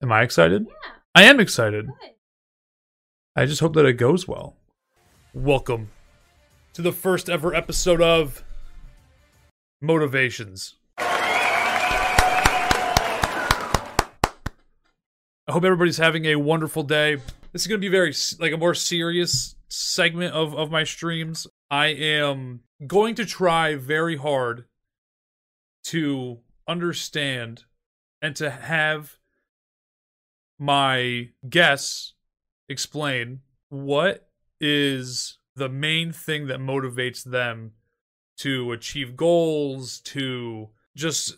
Am I excited? Yeah. I am excited. Good. I just hope that it goes well. Welcome to the first ever episode of Motivations. I hope everybody's having a wonderful day. This is going to be very like a more serious segment of of my streams. I am going to try very hard to understand and to have my guess explain what is the main thing that motivates them to achieve goals, to just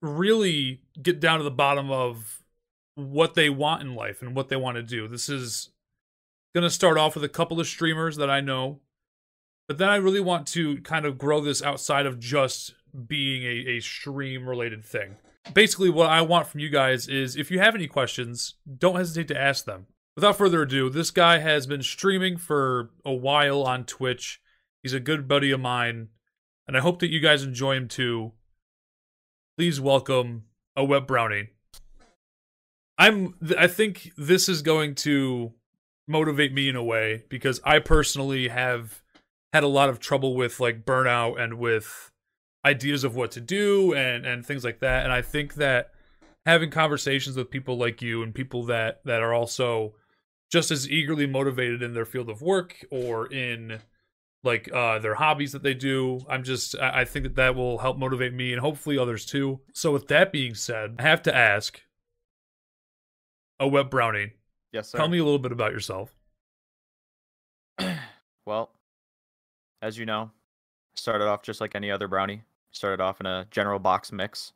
really get down to the bottom of what they want in life and what they want to do. This is going to start off with a couple of streamers that I know, but then I really want to kind of grow this outside of just being a, a stream related thing. Basically, what I want from you guys is if you have any questions, don't hesitate to ask them. Without further ado, this guy has been streaming for a while on Twitch. He's a good buddy of mine, and I hope that you guys enjoy him too. Please welcome a wet brownie. I'm I think this is going to motivate me in a way because I personally have had a lot of trouble with like burnout and with ideas of what to do and and things like that and I think that having conversations with people like you and people that that are also just as eagerly motivated in their field of work or in like uh their hobbies that they do i'm just i think that that will help motivate me and hopefully others too so with that being said i have to ask a wet brownie Yes, sir. tell me a little bit about yourself well, as you know, started off just like any other brownie. Started off in a general box mix.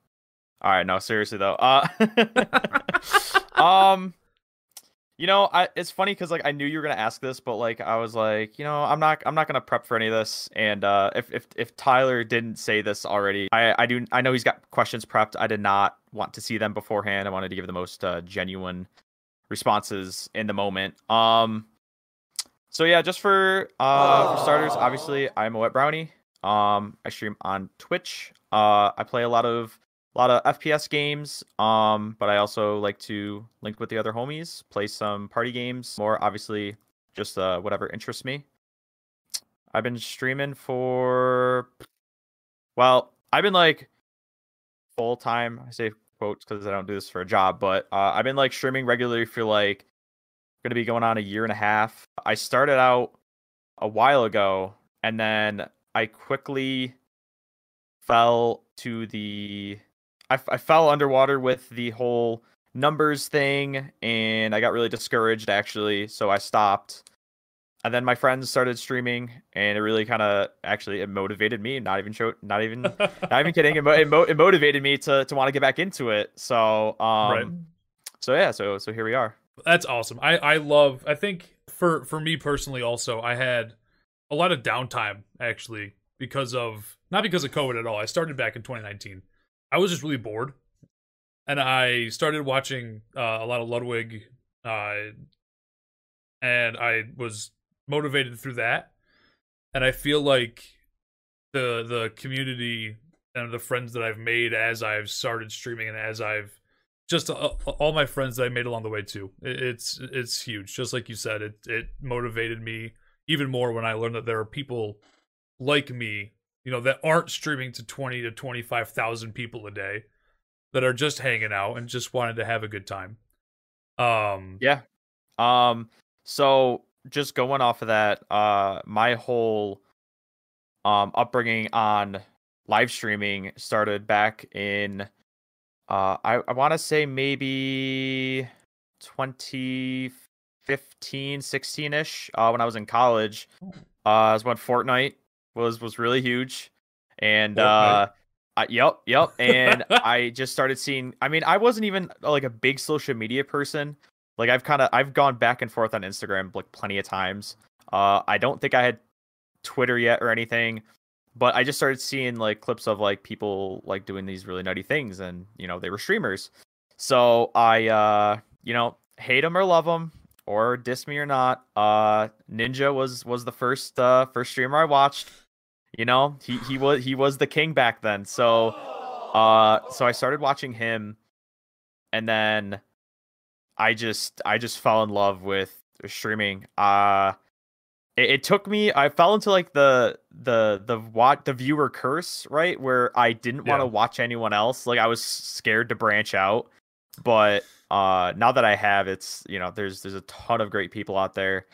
All right, no, seriously though. Uh, um, you know, I it's funny because like I knew you were gonna ask this, but like I was like, you know, I'm not I'm not gonna prep for any of this. And uh, if if if Tyler didn't say this already, I I do I know he's got questions prepped. I did not want to see them beforehand. I wanted to give the most uh, genuine responses in the moment. Um. So yeah, just for uh for starters, obviously I'm a wet brownie. Um, I stream on Twitch. Uh, I play a lot of a lot of FPS games. Um, but I also like to link with the other homies, play some party games. More obviously, just uh whatever interests me. I've been streaming for well, I've been like full time. I say quotes because I don't do this for a job, but uh, I've been like streaming regularly for like going to be going on a year and a half. I started out a while ago and then I quickly fell to the I fell underwater with the whole numbers thing and I got really discouraged actually, so I stopped. And then my friends started streaming and it really kind of actually it motivated me, not even show not even not even kidding, it, mo- it, mo- it motivated me to to want to get back into it. So um right so yeah, so so here we are. That's awesome. I I love. I think for for me personally, also, I had a lot of downtime actually because of not because of COVID at all. I started back in 2019. I was just really bored, and I started watching uh, a lot of Ludwig, uh, and I was motivated through that. And I feel like the the community and the friends that I've made as I've started streaming and as I've just uh, all my friends that I made along the way too. It, it's it's huge. Just like you said, it it motivated me even more when I learned that there are people like me, you know, that aren't streaming to twenty to twenty five thousand people a day, that are just hanging out and just wanted to have a good time. Um, Yeah. Um so just going off of that, uh my whole um upbringing on live streaming started back in uh I, I want to say maybe 2015 16ish uh when I was in college. Uh is when Fortnite was was really huge and uh I, yep, yep. And I just started seeing. I mean, I wasn't even like a big social media person. Like I've kind of I've gone back and forth on Instagram like plenty of times. Uh, I don't think I had Twitter yet or anything, but I just started seeing like clips of like people like doing these really nutty things, and you know they were streamers. So I, uh, you know, hate them or love them or diss me or not. Uh, Ninja was was the first uh first streamer I watched. You know, he he was he was the king back then. So uh so I started watching him and then I just I just fell in love with streaming. Uh it, it took me I fell into like the the the what the viewer curse, right? Where I didn't want to Yeah. watch anyone else. Like I was scared to branch out. But uh now that I have it's you know there's there's a ton of great people out there.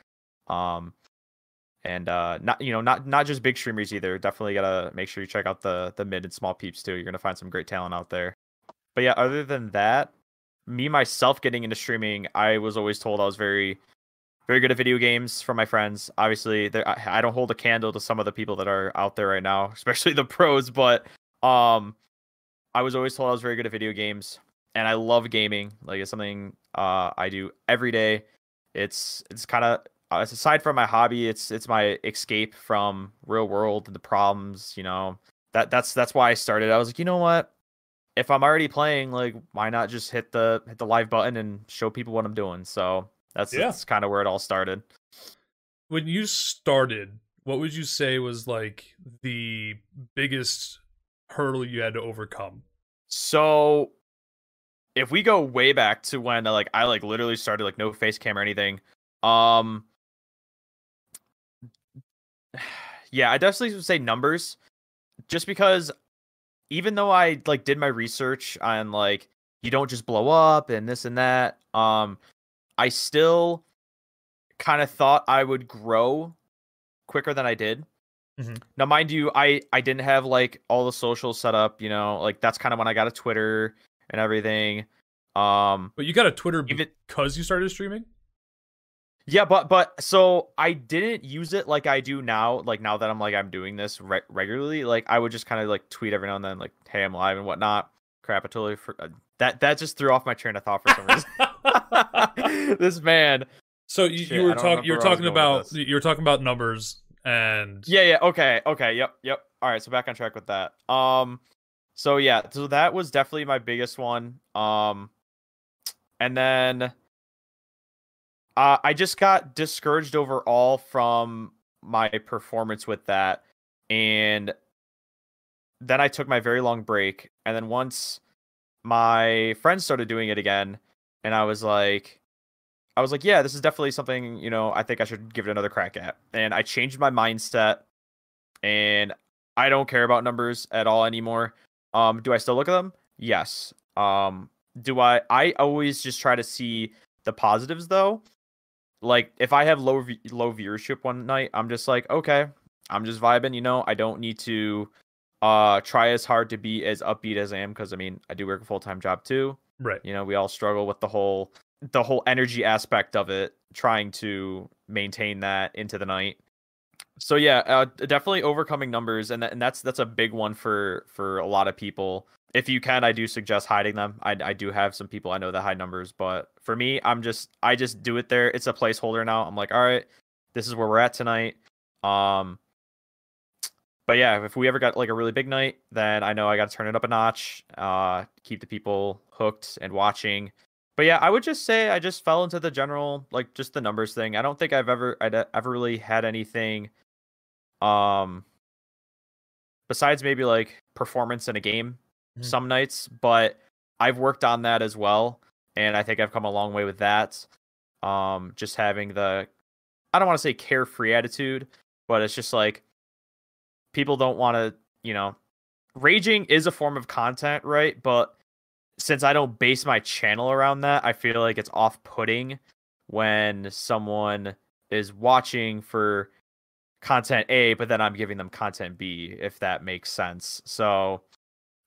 Um and uh not you know not not just big streamers either. Definitely gotta make sure you check out the the mid and small peeps too. You're gonna find some great talent out there. But yeah, other than that, me myself getting into streaming, I was always told I was very, very good at video games from my friends. Obviously, I don't hold a candle to some of the people that are out there right now, especially the pros. But um, I was always told I was very good at video games, and I love gaming. Like it's something uh I do every day. It's it's kind of uh, aside from my hobby, it's it's my escape from real world and the problems. You know that that's that's why I started. I was like, you know what? if I'm already playing, like why not just hit the hit the live button and show people what I'm doing? So that's Yeah. that's kind of where it all started. When you started, what would you say was like the biggest hurdle you had to overcome? So if we go way back to when like I like literally started like no face cam or anything, um yeah, I definitely would say numbers just because even though I like did my research on like you don't just blow up and this and that, um I still kind of thought I would grow quicker than I did. Mm-hmm. Now, mind you, I I didn't have like all the socials set up. You know, like that's kind of when I got a Twitter and everything. Um, But you got a Twitter even because you started streaming? yeah, but but so I didn't use it like I do now. Like now that I'm like I'm doing this re- regularly, like I would just kind of like tweet every now and then, like "Hey, I'm live" and whatnot. Crap, I totally for- uh, that that just threw off my train of thought for some reason. this man. So you, Shit, you were talking you were remember where I was talking about you were talking about numbers and Yeah, yeah, okay, okay, yep, yep. All right, so back on track with that. Um, so yeah, so that was definitely my biggest one. Um, and then uh, I just got discouraged overall from my performance with that, and then I took my very long break, and then once my friends started doing it again, and I was like, I was like, yeah, this is definitely something, you know, I think I should give it another crack at. And I changed my mindset and I don't care about numbers at all anymore. Um, do I still look at them? Yes. Um, do I I always just try to see the positives though. Like if I have low low viewership one night, I'm just like, okay, I'm just vibing, you know, I don't need to uh try as hard to be as upbeat as I am because I mean, I do work a full-time job too right. you know we all struggle with the whole the whole energy aspect of it trying to maintain that into the night so yeah uh, definitely overcoming numbers and, and that's that's a big one for for a lot of people. If you can i do suggest hiding them. I, I do have some people i know that hide numbers but for me i'm just i just do it there. It's a placeholder now. I'm like all right this is where we're at tonight. Um but yeah, if we ever got like a really big night, then I know I got to turn it up a notch, uh, keep the people hooked and watching. But yeah, I would just say I just fell into the general like just the numbers thing. I don't think I've ever I'd ever really had anything, um, besides maybe like performance in a game Mhm. some nights. But I've worked on that as well, and I think I've come a long way with that. Um, just having the I don't want to say carefree attitude, but it's just like people don't want to, you know, raging is a form of content, right? But since I don't base my channel around that, I feel like it's off putting when someone is watching for content A, but then I'm giving them content B, if that makes sense. So,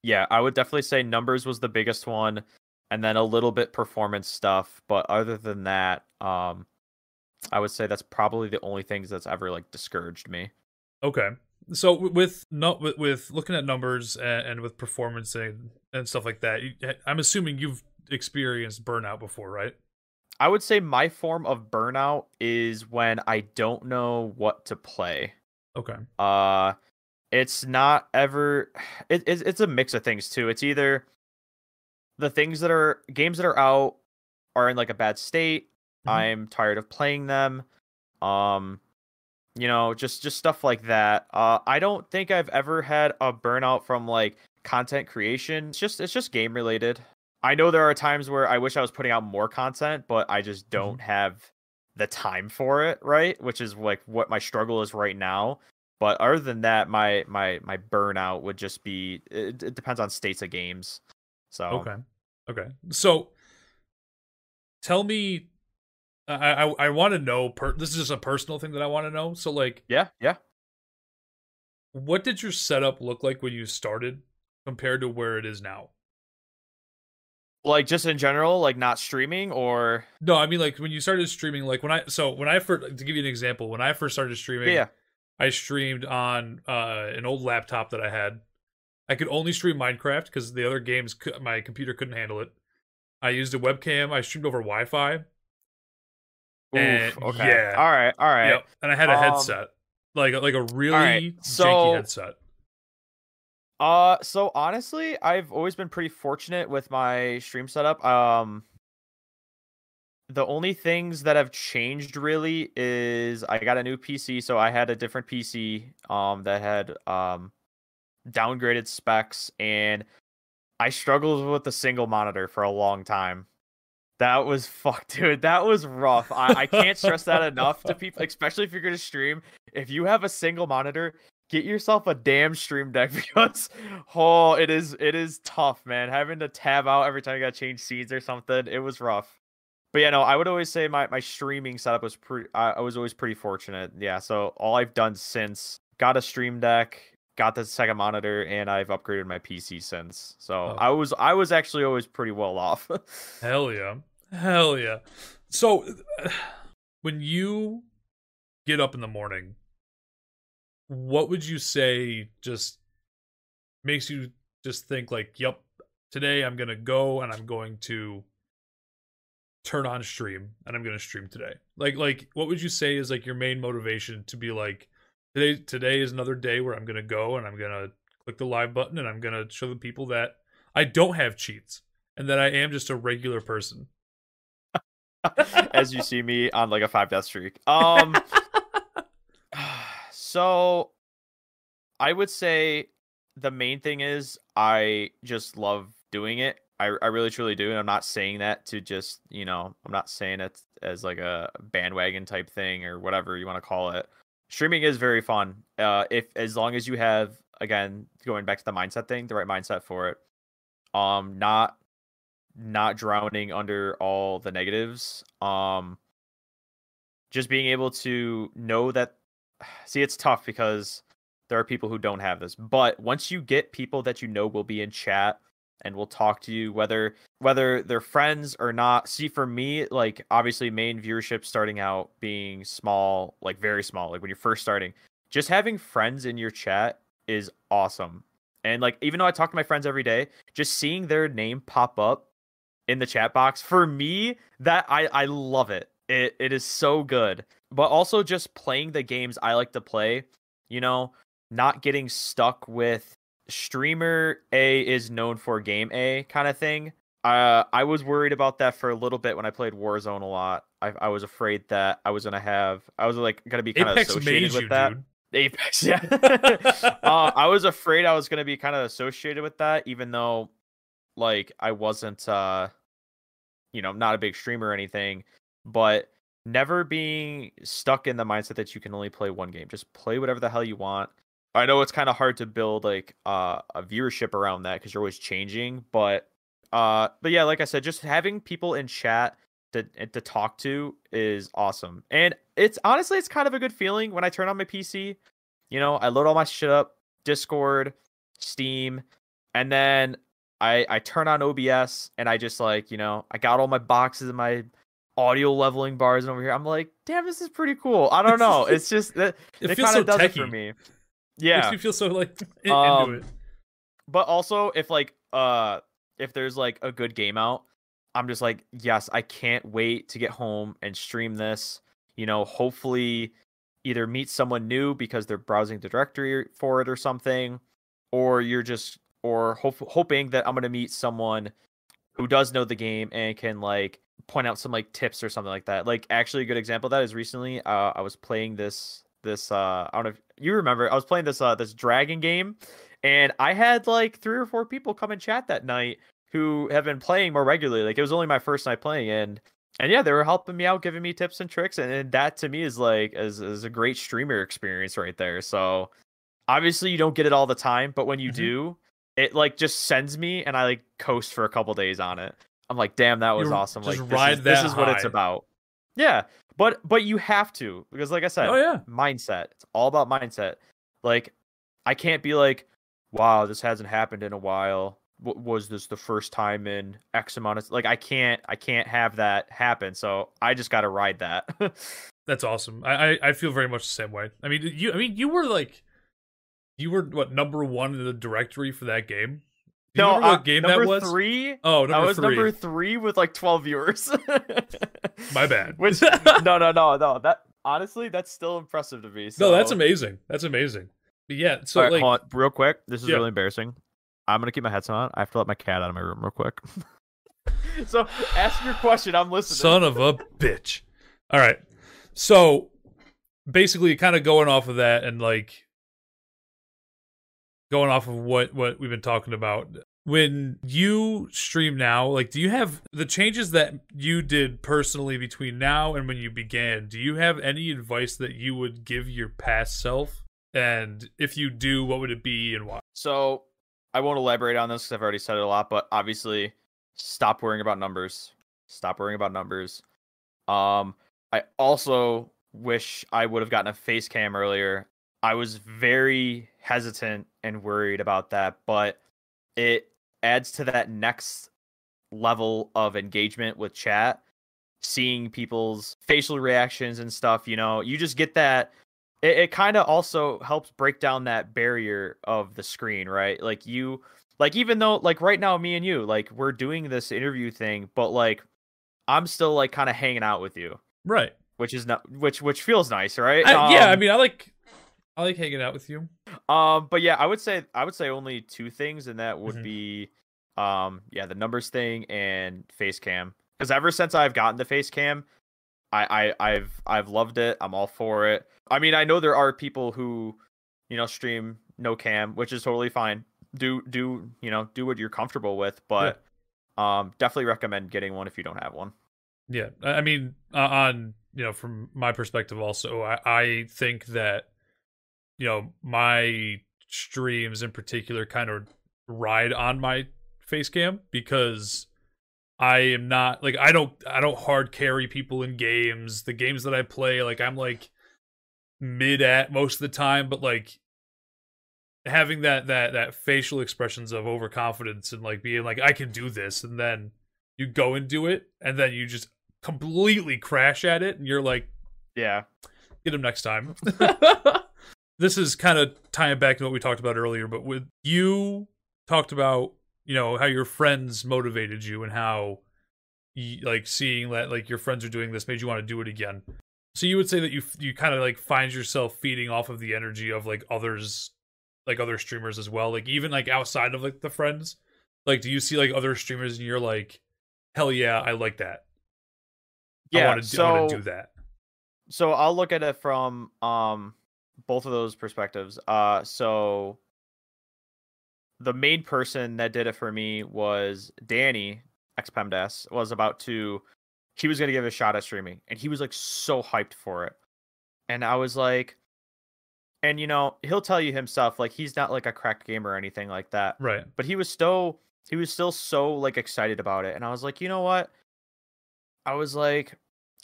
yeah, I would definitely say numbers was the biggest one, and then a little bit performance stuff. But other than that, um, I would say that's probably the only things that's ever like discouraged me. Okay. So with not with, with looking at numbers and, and with performance and, and stuff like that, you, I'm assuming you've experienced burnout before, right? I would say my form of burnout is when I don't know what to play. Okay. Uh it's not ever it, it's it's a mix of things too. It's either the things that are games that are out are in like a bad state. Mhm. I'm tired of playing them. Um you know, just just stuff like that. Uh I don't think I've ever had a burnout from like content creation. It's just it's just game related. I know there are times where I wish I was putting out more content, but I just Mm-hmm. don't have the time for it, right? Which is like what my struggle is right now. But other than that, my my my burnout would just be it, it depends on states of games. So Okay. Okay. So tell me I I, I want to know per- this is just a personal thing that I want to know. So like yeah, yeah. what did your setup look like when you started compared to where it is now? Like just in general, like not streaming or No, I mean like when you started streaming like when I so when I first to give you an example, when I first started streaming, yeah. I streamed on uh an old laptop that I had. I could only stream Minecraft because the other games my computer couldn't handle it. I used a webcam. I streamed over Wi-Fi. And- Oof, okay. yeah. All right. All right. Yep, and I had a Um, like like a like a really right, janky so- headset. Uh, so honestly, I've always been pretty fortunate with my stream setup. Um, the only things that have changed really is I got a new PC, so I had a different PC um that had um downgraded specs, and I struggled with a single monitor for a long time. That was fuck, dude. That was rough. I, I can't stress that enough to people, especially if you're gonna stream. If you have a single monitor, get yourself a damn stream deck because oh it is it is tough man having to tab out every time you gotta change scenes or something it was rough but yeah no i would always say my, my streaming setup was pretty I, I was always pretty fortunate yeah so all i've done since got a stream deck got the second monitor and i've upgraded my pc since so Oh. i was i was actually always pretty well off Hell yeah. Hell yeah. So when you get up in the morning, what would you say just makes you just think like, "Yep, today I'm going to go and I'm going to turn on stream and I'm going to stream today." Like like what would you say is like your main motivation to be like today today is another day where I'm going to go and I'm going to click the live button and I'm going to show the people that I don't have cheats and that I am just a regular person. as you see me on like a five death streak. Um, so I would say the main thing is I just love doing it. I, I really truly do, and I'm not saying that to just you know I'm not saying it as like a bandwagon type thing or whatever you want to call it. Streaming is very fun. Uh, if as long as you have again going back to the mindset thing, the right mindset for it. Um, not not drowning under all the negatives. Um just being able to know that see it's tough because there are people who don't have this. But once you get people that you know will be in chat and will talk to you whether whether they're friends or not. See for me like obviously main viewership starting out being small, like very small, like when you're first starting, just having friends in your chat is awesome. And like even though I talk to my friends every day, just seeing their name pop up in the chat box for me that I I love it. It it is so good. But also just playing the games I like to play, you know, not getting stuck with streamer A is known for game A kind of thing. Uh, I was worried about that for a little bit when I played Warzone a lot. I, I was afraid that I was gonna have, I was like gonna be kind of associated with you, that. dude. Apex, yeah. uh, I was afraid I was gonna be kind of associated with that, even though, like, I wasn't, uh, you know, not a big streamer or anything. But never being stuck in the mindset that you can only play one game. Just play whatever the hell you want. I know it's kind of hard to build like uh, a viewership around that because you're always changing, but uh, but yeah, like I said, just having people in chat to to talk to is awesome, and it's honestly it's kind of a good feeling when I turn on my PC. You know, I load all my shit up, Discord, Steam, and then I I turn on OBS and I just like you know I got all my boxes and my audio leveling bars and over here. I'm like, damn, this is pretty cool. I don't know. It's just that It it feels kind so of does it for techie. me. Makes Yeah, me feel so like in- Um, into it. but also if like uh if there's like a good game out, I'm just like, yes, I can't wait to get home and stream this. You know, hopefully either meet someone new because they're browsing the directory for it or something, or you're just or hope, hoping that I'm gonna meet someone who does know the game and can like point out some like tips or something like that. Like actually a good example of that is recently uh, I was playing this this uh I don't know if you remember I was playing this uh this dragon game and I had like three or four people come and chat that night who have been playing more regularly. Like it was only my first night playing, and and yeah, they were helping me out, giving me tips and tricks, and, and that to me is like is is a great streamer experience right there. So obviously you don't get it all the time, but when you Mhm. do, it like just sends me, and I like coast for a couple days on it. I'm like, damn, that was You awesome. just Like ride this is, this is what it's about. Yeah, but but you have to because like I said, Oh yeah. mindset. It's all about mindset. Like, I can't be like, wow, this hasn't happened in a while. W- was this the first time in X amount of like? I can't, I can't have that happen. So I just got to ride that. That's awesome. I, I I feel very much the same way. I mean, you I mean you were like, you were what number one in the directory for that game. Do you no, remember uh, game number that was? three. Oh, I was three. number three with like twelve viewers. My bad. Which no, no, no, no. That honestly, that's still impressive to me. no, that's amazing. That's amazing. But yeah, so right, like, real quick. This is Yeah. really embarrassing. I'm gonna keep my headset on. I have to let my cat out of my room real quick. so ask your question. I'm listening. son of a bitch. All right, so basically, kind of going off of that and like going off of what what we've been talking about. When you stream now, like, do you have the changes that you did personally between now and when you began? Do you have any advice that you would give your past self? And if you do, what would it be and why? So I won't elaborate on this because I've already said it a lot, but obviously, stop worrying about numbers. Stop worrying about numbers. Um, I also wish I would have gotten a face cam earlier. I was very hesitant and worried about that, but it adds to that next level of engagement with chat. Seeing people's facial reactions and stuff, you know, you just get that it, it kind of also helps break down that barrier of the screen right like you like even though like right now me and you like we're doing this interview thing but like i'm still like kind of hanging out with you Right. which is not which which feels nice right I, yeah, I Um, mean, I like I like hanging out with you. Um but yeah i would say i would say only two things and that would Mhm. be um yeah the numbers thing and face cam because ever since i've gotten the face cam I, I i've i've loved it. I'm all for it. I mean i know there are people who you know stream no cam which is totally fine. Do do you know do what you're comfortable with but um definitely recommend getting one if you don't have one. Yeah, I I mean, uh, on you know, from my perspective, also, I, I think that you know my streams in particular kind of ride on my face cam because I am not like I don't I don't hard carry people in games. The games that I play, like I'm like mid at most of the time, but like having that that that facial expressions of overconfidence and like being like I can do this, and then you go and do it, and then you just completely crash at it, and you're like, yeah get him next time. this is kind of tying back to what we talked about earlier, but with you talked about, you know, how your friends motivated you and how y like seeing that like your friends are doing this made you want to do it again. So you would say that you you kind of like find yourself feeding off of the energy of like others like other streamers as well, like even like outside of like the friends. Like do you see like other streamers and you're like hell yeah, I like that. I yeah want to so I want to do that. so I'll look at it from um both of those perspectives. Uh so the main person that did it for me was Danny XPemdas was about to he was gonna give a shot at streaming and he was like so hyped for it. And I was like and you know, he'll tell you himself like he's not like a crack gamer or anything like that Right. but he was still he was still so like excited about it and i was like you know what i was like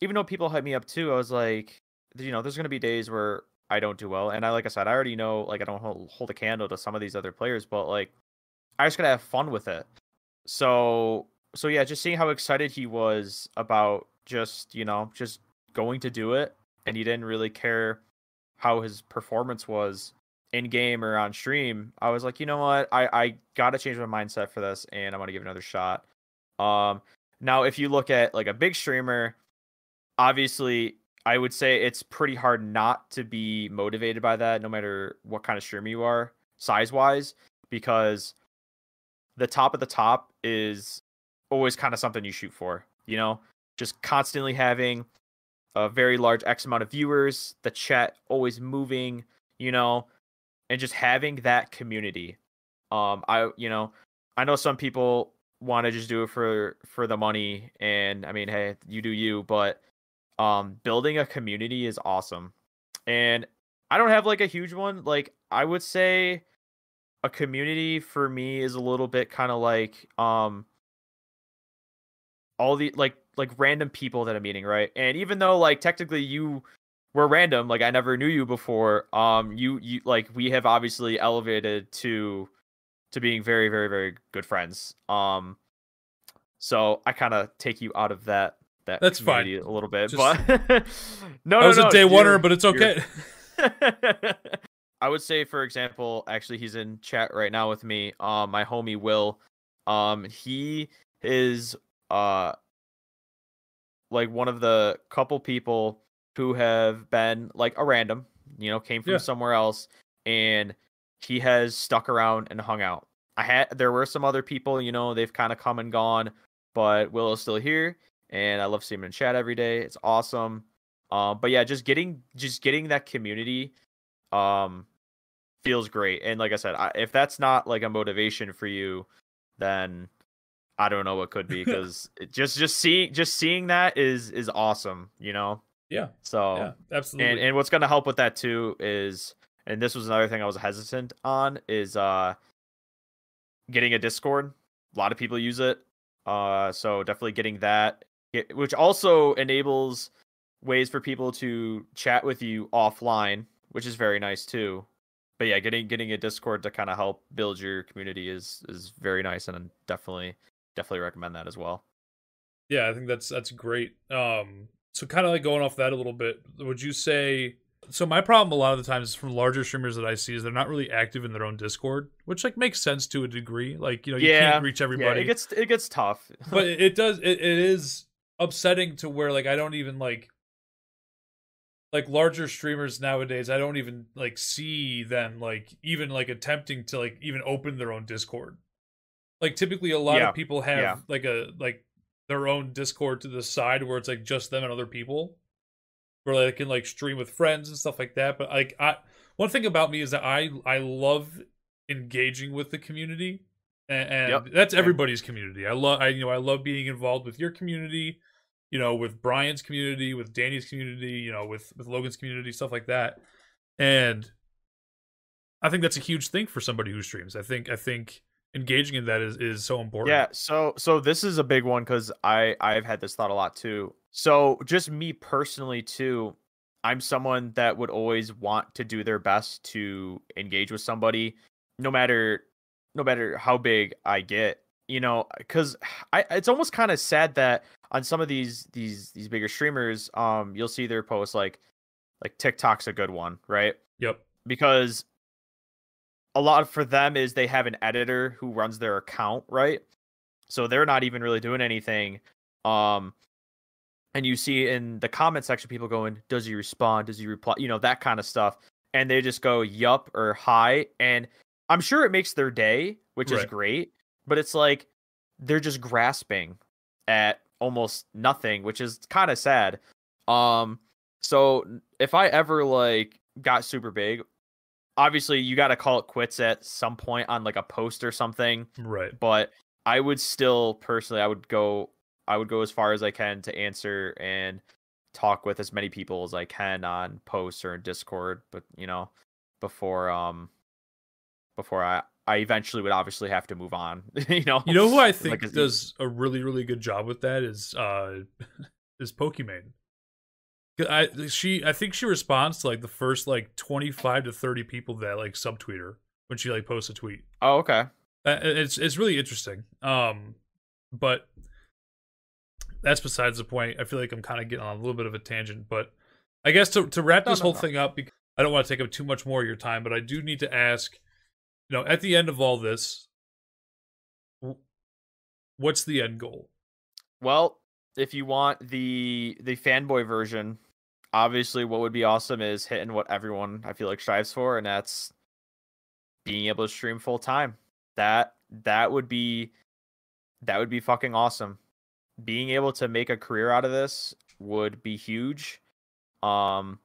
even though people hype me up too i was like you know there's going to be days where i don't do well and i like i said i already know like i don't hold, hold a candle to some of these other players but like i just gotta have fun with it so so yeah just seeing how excited he was about just you know just going to do it and he didn't really care how his performance was in game or on stream, I was like, you know what, I I gotta change my mindset for this, and I'm gonna give another shot. Um, now if you look at like a big streamer, obviously I would say it's pretty hard not to be motivated by that, no matter what kind of streamer you are, size wise, because the top of the top is always kind of something you shoot for. You know, just constantly having a very large X amount of viewers, the chat always moving, you know, and just having that community. Um, I, you know, I know some people want to just do it for for the money and I mean, hey, you do you, but um building a community is awesome. And I don't have like a huge one. Like I would say a community for me is a little bit kind of like um all the like like random people that I'm meeting, right? And even though like technically you were random, like I never knew you before, um you you like we have obviously elevated to to being very very very good friends. Um so I kind of take you out of that that That's fine. a little bit, Just- but no, I no, was no, a day oneer, but it's okay. I would say, for example, actually, he's in chat right now with me. Um, my homie Will. Um, he is uh like one of the couple people who have been like a random, you know, came from Yeah. somewhere else, and he has stuck around and hung out. I had there were some other people, you know, they've kind of come and gone, but Will is still here, and I love seeing him in chat every day. It's awesome. Um, but yeah, just getting just getting that community, um, feels great. And like I said, I, if that's not like a motivation for you, then I don't know what could be because just just seeing just seeing that is is awesome, you know. yeah, So yeah, absolutely. and and what's going to help with that too is and this was another thing I was hesitant on is uh getting a Discord. A lot of people use it. Uh so definitely getting that which also enables ways for people to chat with you offline, which is very nice too. But yeah, getting getting a Discord to kind of help build your community is is very nice and I definitely definitely recommend that as well. Yeah, I think that's that's great. Um, so kind of like going off that a little bit, would you say? So my problem a lot of the times from larger streamers that I see is they're not really active in their own Discord, which like makes sense to a degree. Like you know you Yeah, can't reach everybody, Yeah, it gets it gets tough. but it, it does. It, it is upsetting to where like I don't even like like larger streamers nowadays. I don't even like see them like even like attempting to like even open their own Discord. Like typically, a lot Yeah, of people have yeah. like a like their own Discord to the side where it's like just them and other people, where they can like stream with friends and stuff like that. But like I, one thing about me is that I I love engaging with the community, and, and Yep, that's everybody's community. I love I you know I love being involved with your community, you know, with Brian's community, with Danny's community, you know, with with Logan's community, stuff like that, and I think that's a huge thing for somebody who streams. I think I think engaging in that is is so important. Yeah, so so this is a big one because I I've had this thought a lot too. So just me personally too, I'm someone that would always want to do their best to engage with somebody, no matter no matter how big I get. You know, because I it's almost kind of sad that on some of these these these bigger streamers, um, you'll see their posts like like TikTok's a good one, right? Yep. because a lot for them is they have an editor who runs their account, right? So they're not even really doing anything. Um and you see in the comment section people going, "Does he respond? Does he reply?" You know, that kind of stuff. And they just go yup or hi and I'm sure it makes their day, which is great, but it's like they're just grasping at almost nothing, which is kind of sad. Um so if I ever like got super big, obviously you got to call it quits at some point on like a post or something, Right. but I would still personally I would go I would go as far as I can to answer and talk with as many people as I can on posts or in Discord, but you know, before um before I I eventually would obviously have to move on, you know. You know who I Like, think is- does a really really good job with that is uh is Pokimane. I she I think she responds to like the first like 25 to 30 people that like subtweet her when she like posts a tweet. Oh, okay. Uh, it's it's really interesting. Um but that's besides the point. I feel like I'm kind of getting on a little bit of a tangent, but I guess to to wrap No, this no, whole no. thing up because I don't want to take up too much more of your time, but I do need to ask, you know, at the end of all this, what's the end goal? Well, if you want the the fanboy version, obviously what would be awesome is hitting what everyone I feel like strives for, and that's being able to stream full time. That that would be that would be fucking awesome. Being able to make a career out of this would be huge. Um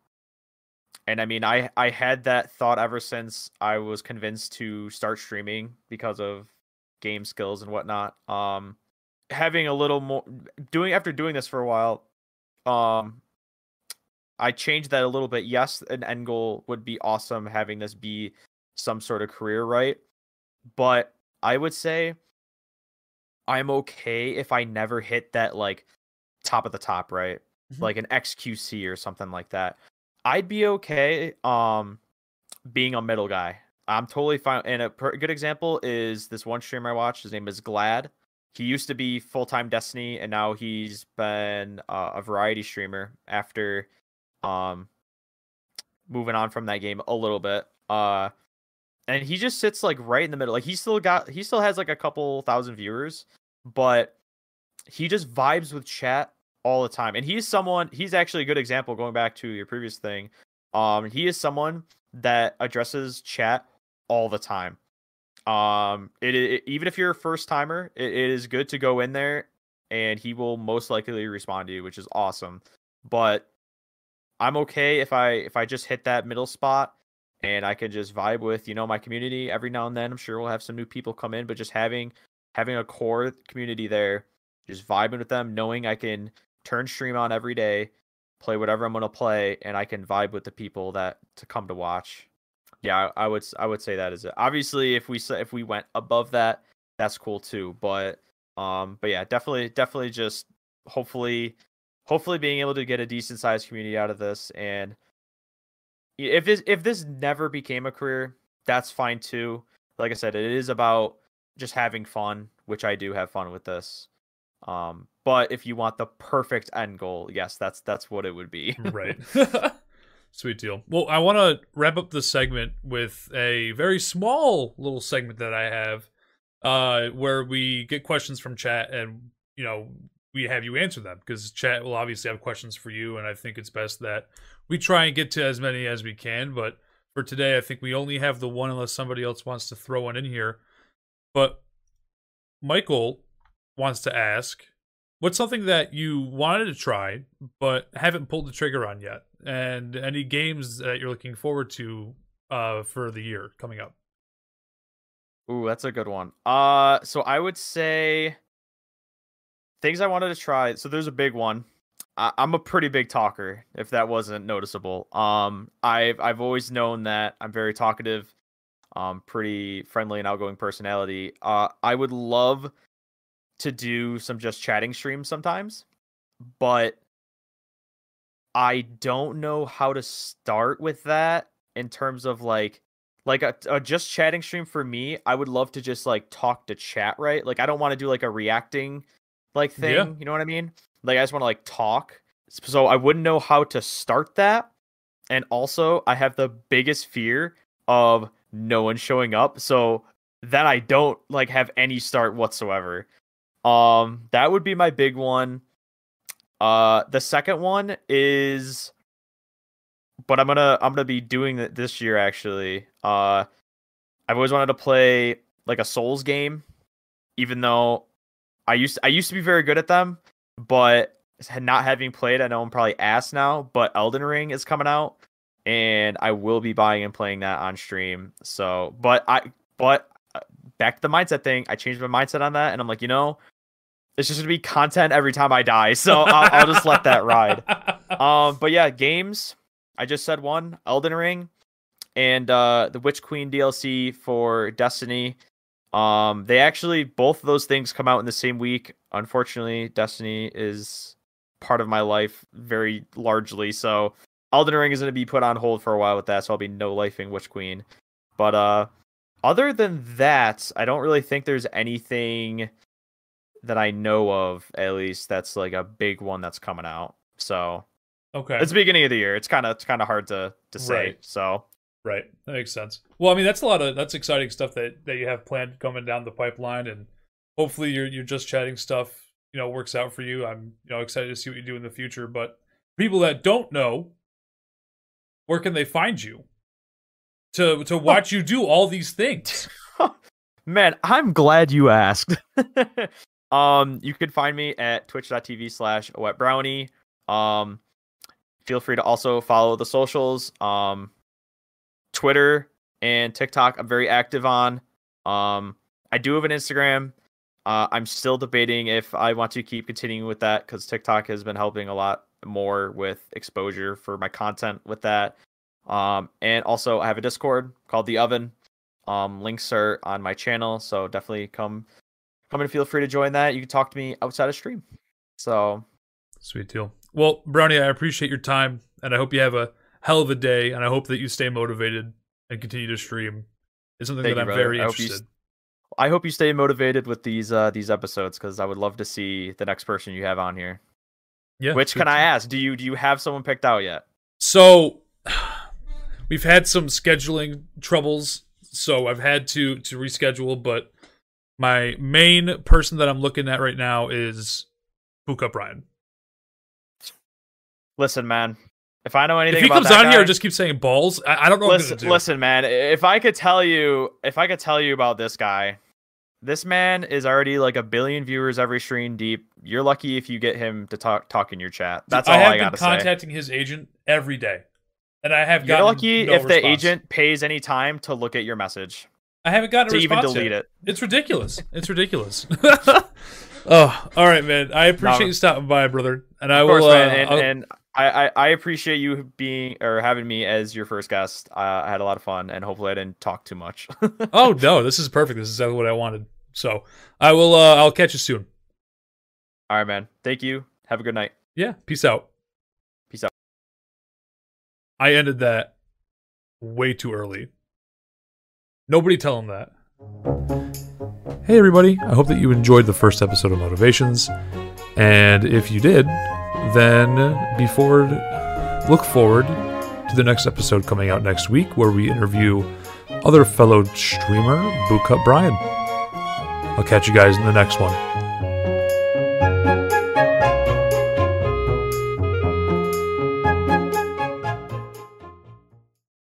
and I mean I I had that thought ever since I was convinced to start streaming because of game skills and whatnot. Um, having a little more doing after doing this for a while, um, I changed that a little bit. Yes, an end goal would be awesome having this be some sort of career, right? But I would say I'm okay if I never hit that like top of the top, right? Mhm. Like an XQC or something like that. I'd be okay um being a middle guy. I'm totally fine. And a per- good example is this one streamer I watched. His name is Gladd. He used to be full time Destiny, and now he's been uh, a variety streamer after um moving on from that game a little bit. Uh, and he just sits like right in the middle. Like he still got he still has like a couple thousand viewers, but he just vibes with chat all the time. And he's someone he's actually a good example going back to your previous thing. Um he is someone that addresses chat all the time. Um it, it even if you're a first timer, it, it is good to go in there and he will most likely respond to you, which is awesome. But I'm okay if I if I just hit that middle spot and I can just vibe with, you know, my community every now and then. I'm sure we'll have some new people come in, but just having having a core community there, just vibing with them, knowing I can turn stream on every day, play whatever I'm gonna play, and I can vibe with the people that to come to watch. Yeah, I, I would I would say that is it. Obviously, if we if we went above that, that's cool too. But um, but yeah, definitely definitely just hopefully hopefully being able to get a decent sized community out of this and if this if this never became a career, that's fine too. Like I said, it is about just having fun, which I do have fun with this. Um, but if you want the perfect end goal, yes, that's that's what it would be. right. Sweet deal. Well, I want to wrap up the segment with a very small little segment that I have, uh, where we get questions from chat, and you know we have you answer them because chat will obviously have questions for you, and I think it's best that we try and get to as many as we can. But for today, I think we only have the one, unless somebody else wants to throw one in here. But Michael wants to ask what's something that you wanted to try but haven't pulled the trigger on yet and any games that you're looking forward to uh for the year coming up Ooh, that's a good one. Uh, so I would say things I wanted to try. So there's a big one. I, I'm a pretty big talker, if that wasn't noticeable. Um, I've I've always known that I'm very talkative, um, pretty friendly and outgoing personality. Uh, I would love to do some just chatting streams sometimes, but I don't know how to start with that in terms of like like a, a just chatting stream for me i would love to just like talk to chat right? Like i don't want to do like a reacting like thing Yeah. you know what i mean? Like i just want to like talk. So i wouldn't know how to start that and also i have the biggest fear of no one showing up so then i don't like have any start whatsoever um that would be my big one uh the second one is but I'm gonna I'm gonna be doing it this year actually. Uh, I've always wanted to play like a Souls game, even though I used I used to be very good at them, but not having played, I know I'm probably ass now. But Elden Ring is coming out, and I will be buying and playing that on stream. So, but I but uh, back to the mindset thing, I changed my mindset on that, and I'm like, you know, it's just gonna be content every time I die, so I'll, I'll just let that ride. Um, but yeah, games. I just said one, Elden Ring, and uh, the Witch Queen DLC for Destiny. Um, they actually both of those things come out in the same week. Unfortunately, Destiny is part of my life very largely, so Elden Ring is going to be put on hold for a while with that. So I'll be no lifing Witch Queen. But uh, other than that, I don't really think there's anything that I know of, at least that's like a big one that's coming out. So okay it's the beginning of the year. It's kind of it's kind of hard to to say. Right. So Right. That makes sense. Well, I mean, that's a lot of that's exciting stuff that that you have planned coming down the pipeline, and hopefully you're you're just chatting stuff, you know, works out for you. I'm you know excited to see what you do in the future. But people that don't know, where can they find you to to watch you do all these things? man, I'm glad you asked. um, you can find me at twitch.tv slash wet brownie. Um, feel free to also follow the socials. Um, Twitter and TikTok, I'm very active on. Um, I do have an Instagram. Uh, I'm still debating if I want to keep continuing with that because TikTok has been helping a lot more with exposure for my content with that. Um, and also I have a Discord called The Oven. Um, links are on my channel, so definitely come come and feel free to join that. You can talk to me outside of stream. So sweet deal. Well, Brownie, I appreciate your time, and I hope you have a hell of a day, and I hope that you stay motivated and continue to stream. It's something Thank that you, I'm brother. very I hope you interested. I hope you stay motivated with these uh these episodes because I would love to see the next person you have on here. Yeah. Which can I ask? Do you do you have someone picked out yet? So we've had some scheduling troubles, so I've had to to reschedule, but my main person that I'm looking at right now is Boot Cut Brian. Listen, man. If I know anything If he comes on here and just keeps saying balls, I, I don't know listen, do. listen, man. If I could tell you, if I could tell you about this guy, this man is already like a billion viewers every stream deep. You're lucky if you get him to talk talk in your chat. That's all I have I, been gotta say. contacting his agent every day, and I have You're lucky no if the agent pays any time to look at your message I haven't gotten a to even delete yet. it. It's ridiculous. It's ridiculous. oh, all right, man. I appreciate No. you stopping by, brother, and I course, will. uh, and, and I, I I appreciate you being or having me as your first guest. Uh, I had a lot of fun, and hopefully I didn't talk too much. oh no, this is perfect. This is exactly what I wanted. So I will. uh I'll catch you soon. All right, man. Thank you. Have a good night. Yeah. Peace out. Peace out. I ended that way too early. Nobody tell him that. Hey, everybody. I hope that you enjoyed the first episode of Motivations. And if you did, then be forward, look forward to the next episode coming out next week where we interview other fellow streamer, Boot Cut Brian. I'll catch you guys in the next one.